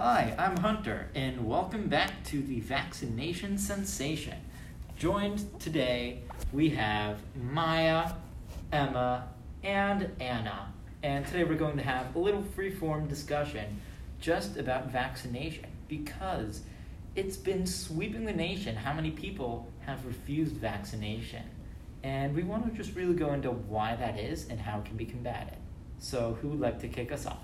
Hi, I'm Hunter, and welcome back to the Vaccination Sensation. Joined today, we have Maya, Emma, and Anna. And today we're going to have a little free-form discussion just about vaccination because it's been sweeping the nation how many people have refused vaccination. And we want to just really go into why that is and how it can be combated. So, who would like to kick us off?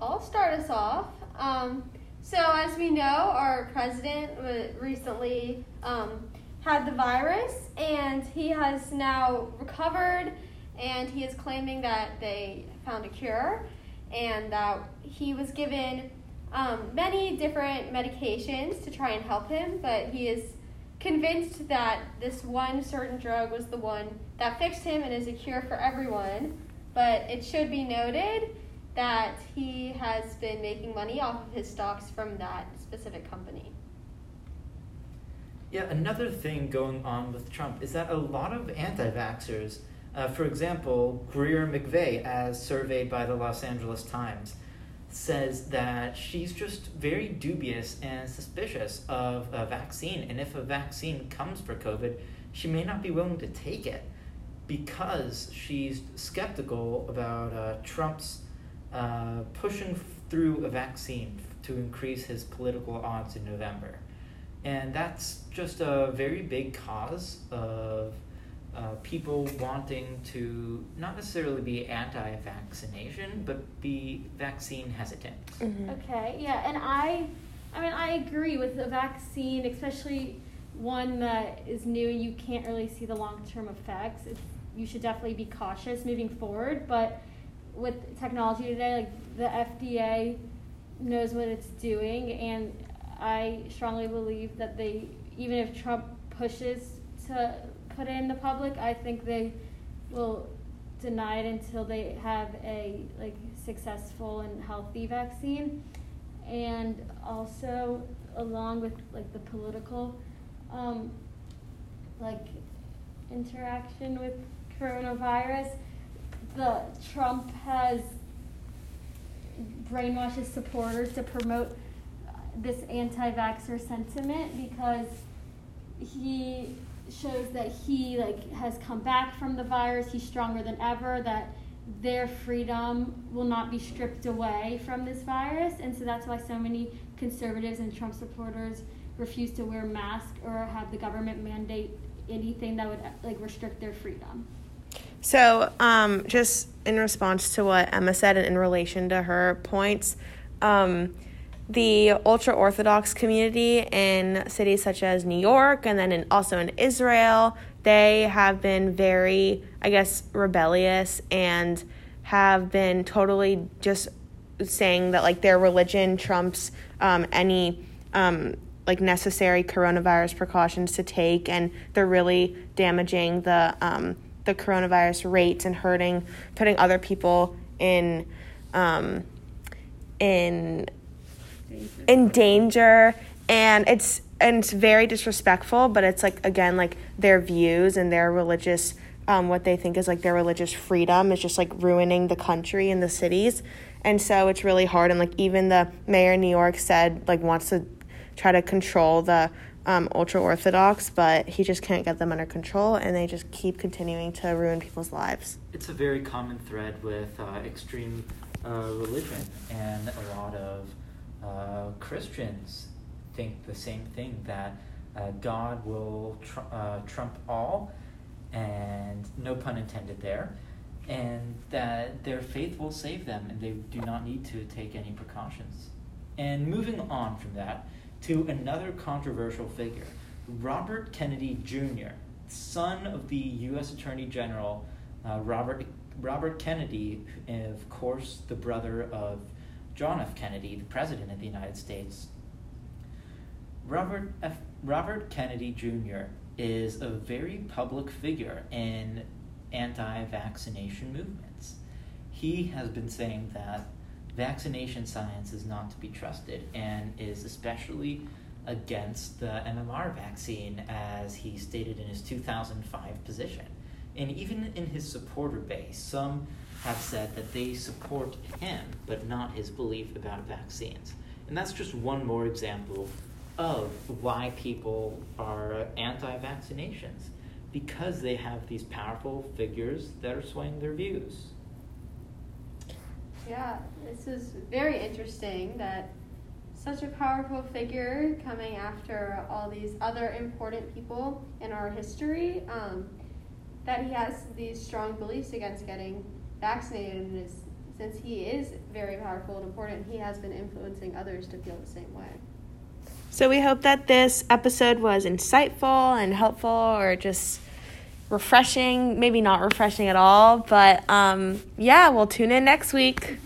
I'll start us off. Um, so, as we know, our president recently um, had the virus, and he has now recovered, and he is claiming that they found a cure, and that he was given um, many different medications to try and help him, but he is convinced that this one certain drug was the one that fixed him and is a cure for everyone. But it should be noted that he has been making money off of his stocks from that specific company. Yeah, another thing going on with Trump is that a lot of anti vaxxers, uh, for example, Greer McVeigh, as surveyed by the Los Angeles Times, says that she's just very dubious and suspicious of a vaccine. And if a vaccine comes for COVID, she may not be willing to take it because she's skeptical about uh, Trump's uh, pushing through a vaccine to increase his political odds in November. And that's just a very big cause of uh, people wanting to not necessarily be anti vaccination, but be vaccine hesitant. Mm-hmm. Okay, yeah, and I, I mean, I agree with the vaccine, especially one that is new and you can't really see the long term effects. It's, you should definitely be cautious moving forward, but with technology today, like the FDA knows what it's doing, and I strongly believe that they, even if Trump pushes to put it in the public, I think they will deny it until they have a like successful and healthy vaccine, and also along with like the political, um, like interaction with coronavirus the Trump has brainwashed his supporters to promote this anti-vaxxer sentiment because he shows that he like has come back from the virus. He's stronger than ever that their freedom will not be stripped away from this virus. And so that's why so many conservatives and trump supporters refuse to wear masks or have the government mandate anything that would like restrict their freedom so, um, just in response to what Emma said and in relation to her points, um, the ultra Orthodox community in cities such as New York and then in, also in Israel, they have been very, I guess, rebellious and have been totally just saying that like their religion trumps um, any um, like necessary coronavirus precautions to take, and they're really damaging the um, the coronavirus rates and hurting, putting other people in, um, in, in danger, and it's and it's very disrespectful. But it's like again, like their views and their religious, um, what they think is like their religious freedom is just like ruining the country and the cities, and so it's really hard. And like even the mayor in New York said like wants to try to control the um, ultra orthodox, but he just can't get them under control, and they just keep continuing to ruin people's lives. It's a very common thread with uh, extreme uh, religion, and a lot of uh, Christians think the same thing that uh, God will tr- uh, trump all, and no pun intended there, and that their faith will save them, and they do not need to take any precautions. And moving on from that to another controversial figure, Robert Kennedy Jr., son of the U.S. Attorney General uh, Robert Robert Kennedy, of course, the brother of John F. Kennedy, the President of the United States. Robert F. Robert Kennedy Jr. is a very public figure in anti-vaccination movements. He has been saying that vaccination science is not to be trusted and is especially against the MMR vaccine, as he stated in his 2005 position. And even in his supporter base, some have said that they support him, but not his belief about vaccines. And that's just one more example of why people are anti vaccinations, because they have these powerful figures that are swaying their views. Yeah, this is very interesting that such a powerful figure coming after all these other important people in our history, um, that he has these strong beliefs against getting vaccinated. And is, since he is very powerful and important, he has been influencing others to feel the same way. So we hope that this episode was insightful and helpful or just refreshing. Maybe not refreshing at all, but um, yeah, we'll tune in next week.